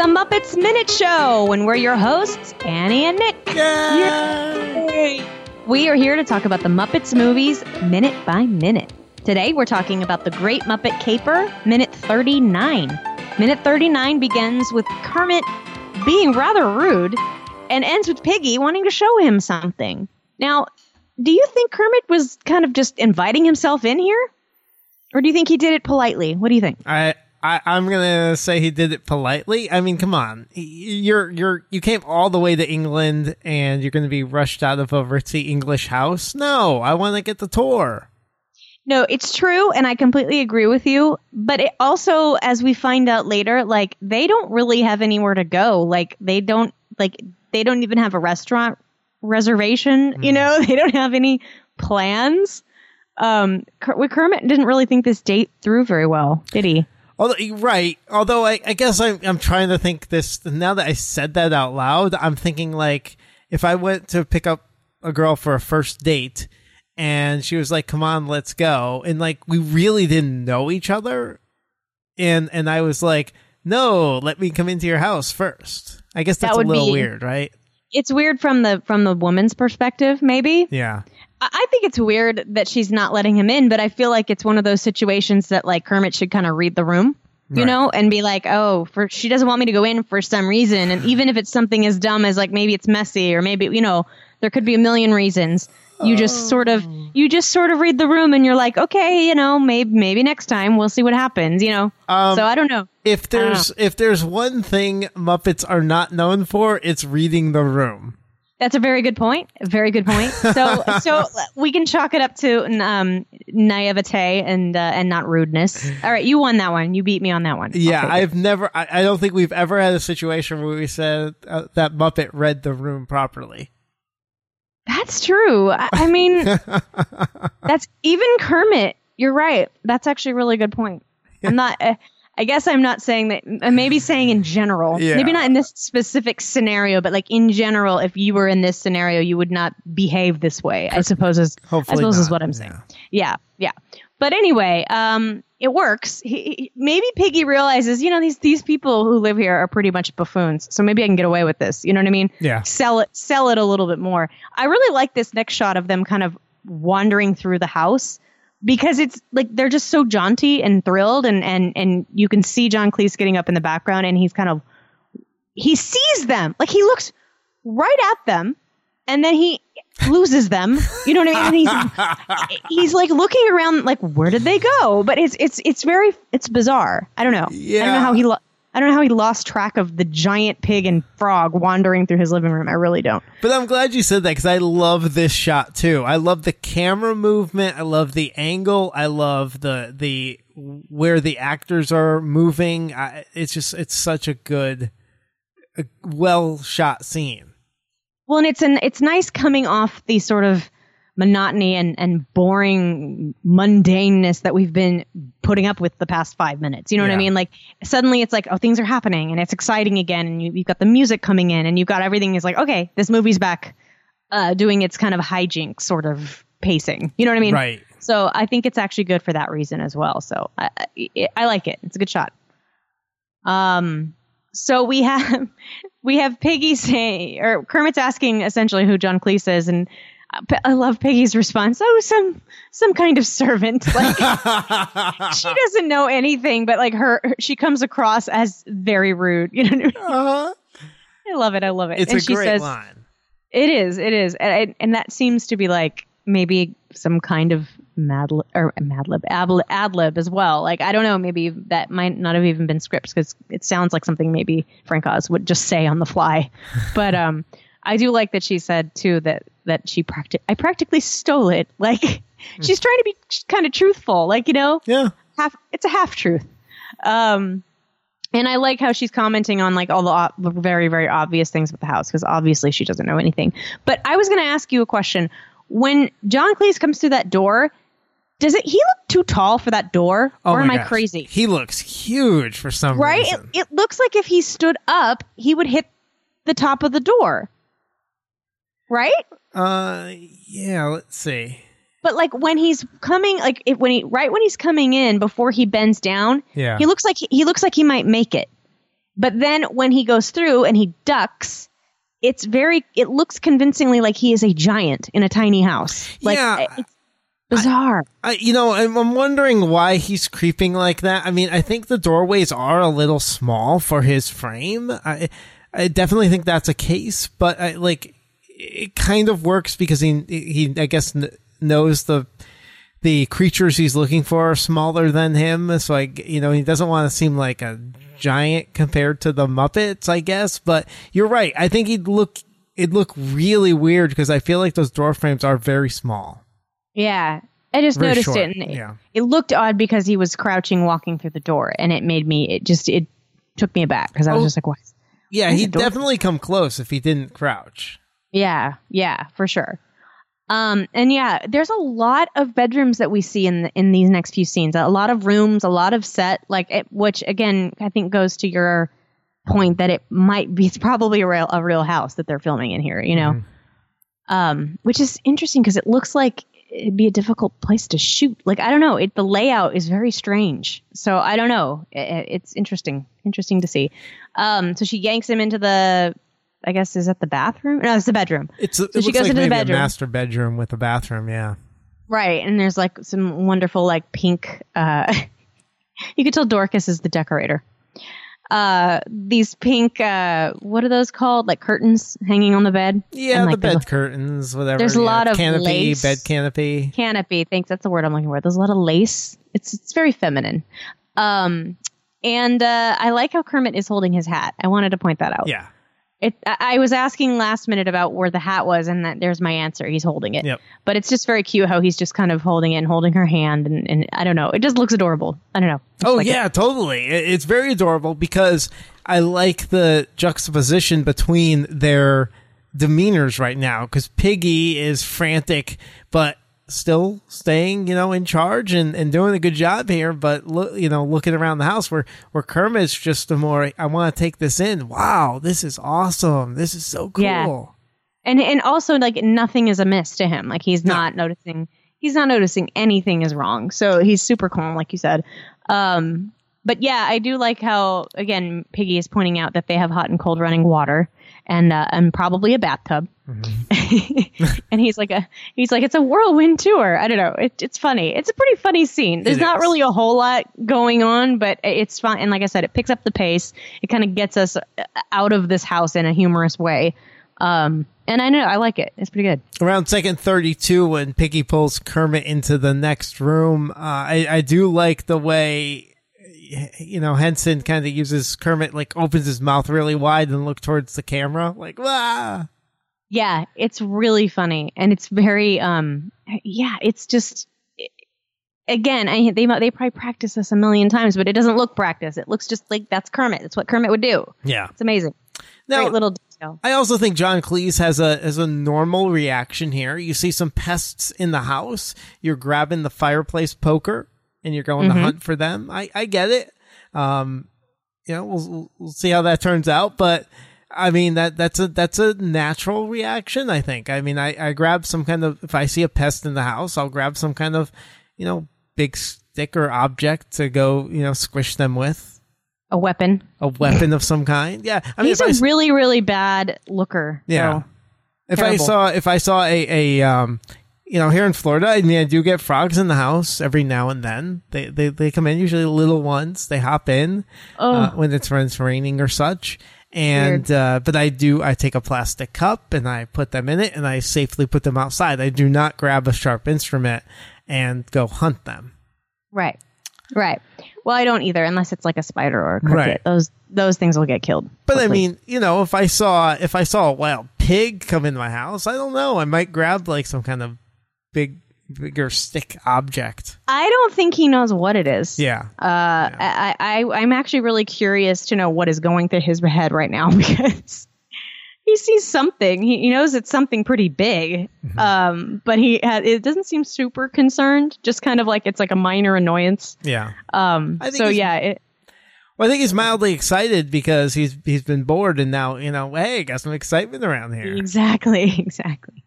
the Muppets Minute Show, and we're your hosts, Annie and Nick. Yay! We are here to talk about the Muppets movies minute by minute. Today, we're talking about the Great Muppet Caper, minute 39. Minute 39 begins with Kermit being rather rude and ends with Piggy wanting to show him something. Now, do you think Kermit was kind of just inviting himself in here? Or do you think he did it politely? What do you think? I, I I'm gonna say he did it politely. I mean, come on, you're you're you came all the way to England and you're gonna be rushed out of a ritzy English house. No, I want to get the tour. No, it's true, and I completely agree with you. But it also, as we find out later, like they don't really have anywhere to go. Like they don't like they don't even have a restaurant reservation. Mm. You know, they don't have any plans. Um, Kermit didn't really think this date through very well, did he? Although, right. Although I, I guess I'm, I'm trying to think this now that I said that out loud, I'm thinking like if I went to pick up a girl for a first date and she was like, come on, let's go. And like, we really didn't know each other. And, and I was like, no, let me come into your house first. I guess that's that a little be, weird, right? It's weird from the, from the woman's perspective, maybe. Yeah. I think it's weird that she's not letting him in, but I feel like it's one of those situations that like Kermit should kind of read the room, you right. know, and be like, oh, for she doesn't want me to go in for some reason, and even if it's something as dumb as like maybe it's messy or maybe you know there could be a million reasons. You just sort of oh. you just sort of read the room and you're like, okay, you know, maybe maybe next time we'll see what happens, you know. Um, so I don't know. If there's if there's one thing Muppets are not known for, it's reading the room. That's a very good point. A very good point. So, so we can chalk it up to um, naivete and uh, and not rudeness. All right, you won that one. You beat me on that one. Yeah, I've never. I, I, don't think we've ever had a situation where we said uh, that Muppet read the room properly. That's true. I, I mean, that's even Kermit. You're right. That's actually a really good point. I'm not. Uh, I guess I'm not saying that. Uh, maybe saying in general. Yeah. Maybe not in this specific scenario, but like in general, if you were in this scenario, you would not behave this way. I suppose is. I suppose not. is what I'm saying. Yeah. yeah, yeah. But anyway, um, it works. He, he, maybe Piggy realizes, you know, these these people who live here are pretty much buffoons. So maybe I can get away with this. You know what I mean? Yeah. Sell it, sell it a little bit more. I really like this next shot of them kind of wandering through the house because it's like they're just so jaunty and thrilled and and and you can see John Cleese getting up in the background and he's kind of he sees them. Like he looks right at them and then he loses them. You know what I mean? And he's he's like looking around like where did they go? But it's it's it's very it's bizarre. I don't know. Yeah. I don't know how he lo- I don't know how he lost track of the giant pig and frog wandering through his living room. I really don't. But I'm glad you said that because I love this shot too. I love the camera movement. I love the angle. I love the the where the actors are moving. I, it's just it's such a good, a well shot scene. Well, and it's an it's nice coming off the sort of monotony and, and boring mundaneness that we've been putting up with the past five minutes. You know yeah. what I mean? Like suddenly it's like, oh, things are happening and it's exciting again. And you, have got the music coming in and you've got everything is like, okay, this movie's back uh, doing its kind of hijinks sort of pacing. You know what I mean? Right. So I think it's actually good for that reason as well. So I, I, I like it. It's a good shot. Um, so we have we have Piggy saying, or Kermit's asking essentially who John Cleese is, and I love Piggy's response. Oh, some some kind of servant. Like she doesn't know anything, but like her, she comes across as very rude. You know. I, mean? uh-huh. I love it. I love it. It's and a great says, line. It is. It is, and, and that seems to be like maybe some kind of mad or mad lib ad lib as well. Like I don't know, maybe that might not have even been scripts because it sounds like something maybe Frank Oz would just say on the fly. But um, I do like that she said too that that she practic I practically stole it. Like she's trying to be kind of truthful. Like you know, yeah, half it's a half truth. Um, and I like how she's commenting on like all the, the very very obvious things with the house because obviously she doesn't know anything. But I was going to ask you a question. When John Cleese comes through that door, does it he look too tall for that door oh or am gosh. I crazy? He looks huge for some right? reason. Right? It, it looks like if he stood up, he would hit the top of the door right? Uh, yeah. Let's see. But like when he's coming, like if, when he right when he's coming in before he bends down, yeah, he looks like he, he looks like he might make it. But then when he goes through and he ducks, it's very it looks convincingly like he is a giant in a tiny house. Like Yeah. it's bizarre. I, you know, I'm, I'm wondering why he's creeping like that. I mean, I think the doorways are a little small for his frame. I, I definitely think that's a case, but I like it kind of works because he he I guess kn- knows the the creatures he's looking for are smaller than him. So I, you know, he doesn't want to seem like a giant compared to the Muppets, I guess. But you're right. I think he'd look it'd look really weird because I feel like those door frames are very small. Yeah. I just Very noticed short, it and yeah. it looked odd because he was crouching walking through the door and it made me it just it took me aback because I was Oh. just like, why? Yeah, he'd definitely come close if he didn't crouch. Yeah, yeah, for sure. Um, and yeah, there's a lot of bedrooms that we see in the, in these next few scenes. A lot of rooms, a lot of set, like it, which again I think goes to your point that it might be it's probably a real a real house that they're filming in here. You know, Mm-hmm. um, which is interesting because it looks like it'd be a difficult place to shoot. Like I don't know, it the layout is very strange. So I don't know. It, it's interesting, interesting to see. Um, so she yanks him into the. I guess is that the bathroom? No, it's the bedroom. It's it she goes like into the bedroom. a master bedroom with a bathroom. Yeah, Right, and there's like some wonderful like pink. Uh, you could tell Dorcas is the decorator. Uh, these pink. Uh, what are those called? Like curtains hanging on the bed. yeah, And, the like, there's bed a curtains, whatever. there's a lot of canopy, lace. bed canopy. canopy. Thanks, that's the word I'm looking for. There's a lot of lace. It's it's very feminine. Um, and uh, I like how Kermit is holding his hat. I wanted to point that out. Yeah, It, I was asking last minute about where the hat was, and that there's my answer. He's holding it. Yep. But it's just very cute how he's just kind of holding it and holding her hand, and, and I don't know. It just looks adorable. I don't know. Oh like it. yeah, totally. It's very adorable because I like the juxtaposition between their demeanors right now. Because Piggy is frantic, but still staying, you know, in charge and, and doing a good job here. But look, you know, looking around the house where where Kermit's just the more, I want to take this in. Wow, this is awesome. This is so cool. Yeah. And and also like nothing is amiss to him. Like he's No. not noticing. He's not noticing anything is wrong. So he's super calm, like you said. Um, but yeah, I do like how again Piggy is pointing out that they have hot and cold running water and uh, and probably a bathtub. and he's like a he's like it's a whirlwind tour. I don't know. It, it's funny. It's a pretty funny scene. There's It not is. really a whole lot going on, but it's fun. And like I said, it picks up the pace. It kind of gets us uh, out of this house in a humorous way. Um, and I know I like it. It's pretty good. around second 32 when Piggy pulls Kermit into the next room. Uh, I, I do like the way, you know, Henson kind of uses Kermit, like opens his mouth really wide and look towards the camera. Like, ah. Yeah, it's really funny, and it's very um, yeah, it's just. Again, I, they they probably practice this a million times, but it doesn't look practice. It looks just like that's Kermit. It's what Kermit would do. Yeah. It's amazing. Now, Great little detail. I also think John Cleese has a has a normal reaction here. You see some pests in the house. You're grabbing the fireplace poker and you're going to hunt for them. I, I get it. Um, you know, we'll, we'll see how that turns out. But I mean that that's a that's a natural reaction. I think. I mean, I I grab some kind of if I see a pest in the house, I'll grab some kind of you know big stick or object to go you know squish them with A weapon. a weapon of some kind. Yeah, I mean, He's I a s- really, really bad looker. Yeah. so- if I saw if I saw a a um you know here in Florida, I mean I do get frogs in the house every now and then. They they they come in usually little ones. They hop in uh, when it's when it's raining or such. And uh, but I do I take a plastic cup and I put them in it and I safely put them outside. I do not grab a sharp instrument and go hunt them. Right. Right. Well, I don't either, unless it's like a spider or a cricket. Right. Those those things will get killed. But I mean, you know, if I saw if I saw a wild pig come in my house, I don't know. I might grab like some kind of big bigger stick object. I don't think he knows what it is. Yeah. Uh, I, I, I'm actually really curious to know what is going through his head right now because he sees something. He, he knows it's something pretty big, Mm-hmm. um, but he ha- it doesn't seem super concerned. Just kind of like it's like a minor annoyance. Yeah. Um, I think so yeah, it, Well, I think he's mildly excited because he's he's been bored and now you know, hey, got some excitement around here. exactly, exactly.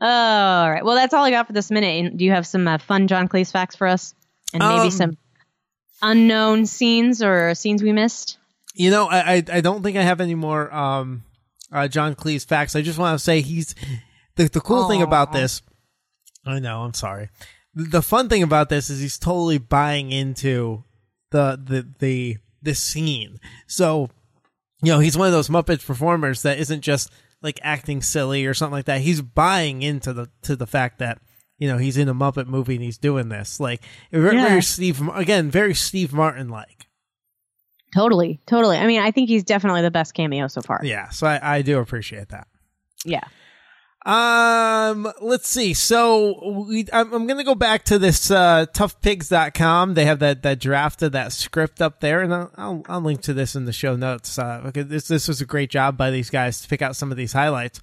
Oh, all right. Well, that's all I got for this minute. And Do you have some uh, fun John Cleese facts for us, and maybe Um, some unknown scenes or scenes we missed? You know, I, I I don't think I have any more um uh, John Cleese facts. I just want to say he's the the cool thing about this. I know. I'm sorry. The fun thing about this is he's totally buying into the the the this scene. So, you know, he's one of those Muppets performers that isn't just like acting silly or something like that. He's buying into the to the fact that you know he's in a Muppet movie and he's doing this. Like very, Yeah. very Steve again, very Steve Martin like. Totally, totally. I mean, I think he's definitely the best cameo so far. Yeah, so I, I do appreciate that. Yeah. Um, let's see. So we, I'm, I'm going to go back to this, uh, toughpigs.com. They have that, that draft of that script up there and I'll, I'll, I'll link to this in the show notes. Uh, okay, this, this was a great job by these guys to pick out some of these highlights.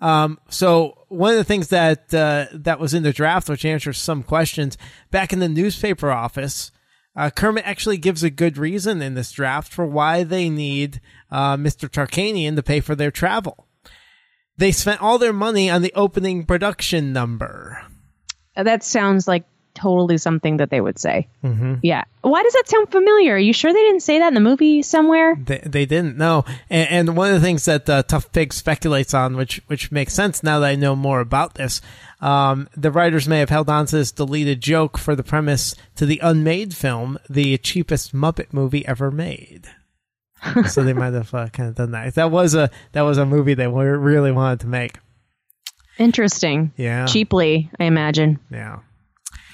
Um, so one of the things that, uh, that was in the draft, which answers some questions back in the newspaper office, uh, Kermit actually gives a good reason in this draft for why they need, uh, Mr. Tarkanian to pay for their travel they spent all their money on the opening production number. That sounds like totally something that they would say. Mm-hmm. Yeah. Why does that sound familiar? Are you sure they didn't say that in the movie somewhere? They, they didn't No. and, and one of the things that uh, Tough Pig speculates on, which which makes sense now that I know more about this, um, the writers may have held on to this deleted joke for the premise to the unmade film, the cheapest Muppet movie ever made. So they might have uh, kind of done that. That was a that was a movie they really wanted to make. Interesting. Yeah, Cheaply, I imagine. Yeah.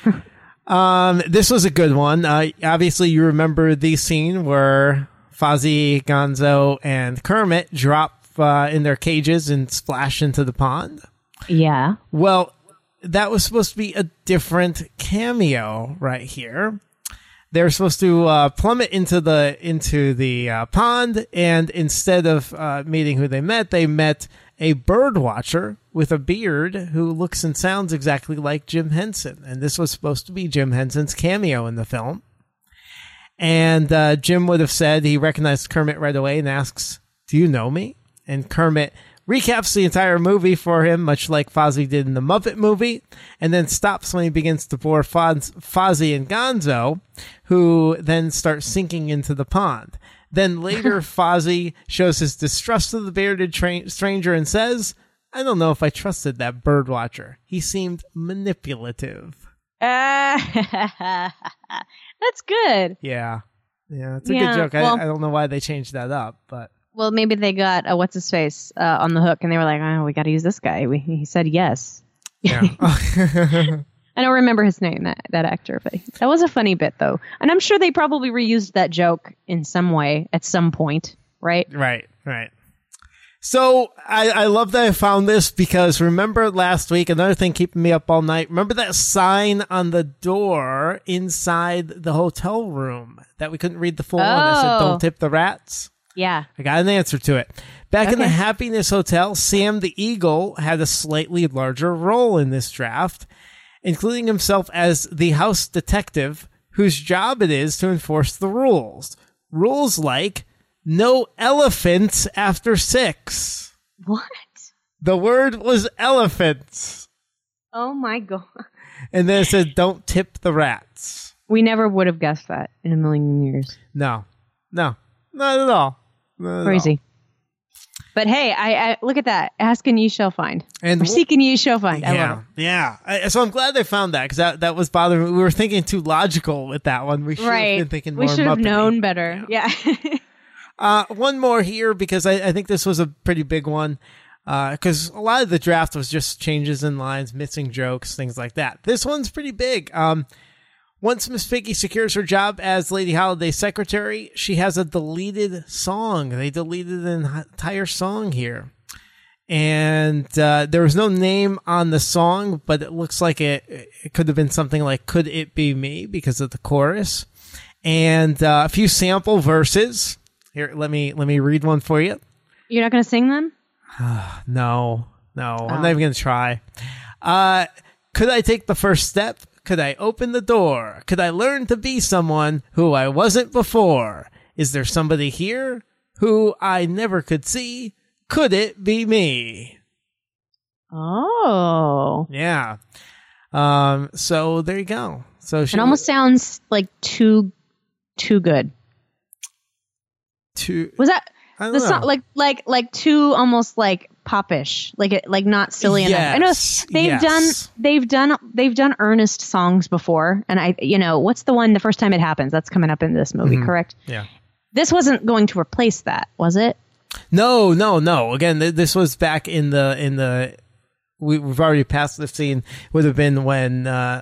um, this was a good one. Uh, obviously, you remember the scene where Fozzie, Gonzo, and Kermit drop uh, in their cages and splash into the pond. Yeah. Well, that was supposed to be a different cameo right here. They were supposed to uh, plummet into the into the uh, pond, and instead of uh, meeting who they met, they met a bird watcher with a beard who looks and sounds exactly like Jim Henson. And this was supposed to be Jim Henson's cameo in the film. And uh, Jim would have said he recognized Kermit right away and asks, "Do you know me?" And Kermit recaps the entire movie for him, much like Fozzie did in the Muppet movie, and then stops when he begins to bore Foz- Fozzie and Gonzo, who then start sinking into the pond. Then later, Fozzie shows his distrust of the bearded tra- stranger and says, I don't know if I trusted that bird watcher. He seemed manipulative. Uh, that's good. Yeah. Yeah, it's a Yeah, good joke. well- I, I don't know why they changed that up, but Well, maybe they got uh, what's his face uh, on the hook, and they were like, "Oh, we got to use this guy." We, he said yes. yeah. I don't remember his name, that that actor, but that was a funny bit though, and I'm sure they probably reused that joke in some way at some point, right? Right, right. So I, I love that I found this because remember last week, another thing keeping me up all night. Remember that sign on the door inside the hotel room that we couldn't read the full one that said Oh. "Don't tip the rats." Yeah. I got an answer to it. Back in the Happiness Hotel, Sam the Eagle had a slightly larger role in this draft, including himself as the house detective whose job it is to enforce the rules. Rules like no elephants after six. What? The word was elephants. Oh my god. And then it said don't tip the rats. We never would have guessed that in a million years. No, no, not at all. Not at all. Crazy. But hey, I, I look at that. Ask and ye shall find. And Or wh- seek and ye shall find. I yeah, love it. yeah. I, so I'm glad they found that because that, that was bothering me. We were thinking too logical with that one. We should Right. have been thinking more we should have known better. Yeah. Uh, one more here because I, I think this was a pretty big one. Because a lot of the draft was just changes in lines, missing jokes, things like that. This one's pretty big. Um, once Miss Piggy secures her job as Lady Holiday's secretary, she has a deleted song. They deleted an entire song here. And uh, there was no name on the song, but it looks like it, it could have been something like "Could It Be Me" because of the chorus, and uh, a few sample verses. Here, let me let me read one for you. You're not going to sing them? No, no, I'm Oh. not even gonna try. Uh, could I take the first step? Could I open the door? Could I learn to be someone who I wasn't before? Is there somebody here who I never could see? Could it be me? Oh. Yeah. Um. So there you go. So she It almost sounds like too too good. too. Was that I don't the know. song like like like too almost like popish, like it like not silly enough? I know they've yes. done they've done they've done earnest songs before, and I you know what's the one the first time it happens that's coming up in this movie, Mm-hmm. correct? yeah. This wasn't going to replace that, was it? No, no, no. Again, th- this was back in the in the. We, we've already passed the scene. Would have been when uh,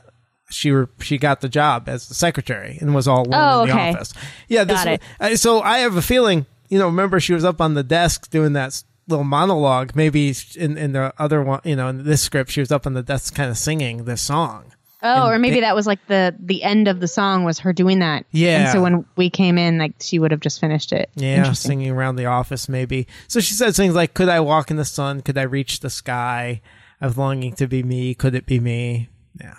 she were she got the job as the secretary and was all alone Oh, in the okay. office. Yeah, this Got it. was- uh, so I have a feeling. You know, remember she was up on the desk doing that little monologue. Maybe in in the other one, you know, in this script, she was up on the desk, kind of singing this song. Oh, And or maybe they- that was like the the end of the song was her doing that. Yeah. And so when we came in, like she would have just finished it. Yeah, singing around the office, maybe. So she said things like, "Could I walk in the sun? Could I reach the sky? I was longing to be me. Could it be me?" Yeah.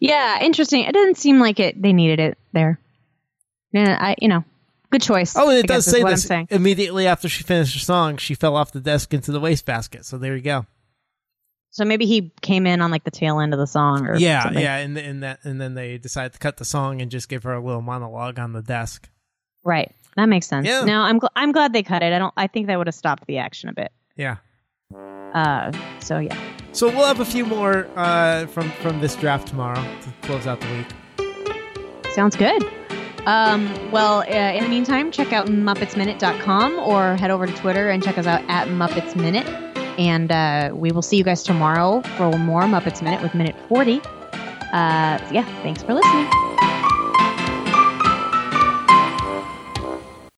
Yeah, interesting. It doesn't seem like it. They needed it there. Yeah, I you know, good choice. Oh, and it I does say this I'm immediately after she finished her song, she fell off the desk into the wastebasket. So there you go. So maybe he came in on like the tail end of the song, or Yeah, something. yeah, and and that and then they decided to cut the song and just give her a little monologue on the desk. right. That makes sense. Yeah. No, I'm gl- I'm glad they cut it. I don't. I think that would have stopped the action a bit. Yeah. Uh. So yeah. So we'll have a few more uh, from from this draft tomorrow to close out the week. Sounds good. Um, well, uh, in the meantime, check out MuppetsMinute.com or head over to Twitter and check us out at Muppets Minute. And uh, we will see you guys tomorrow for more Muppets Minute with Minute 40. Uh, yeah, thanks for listening.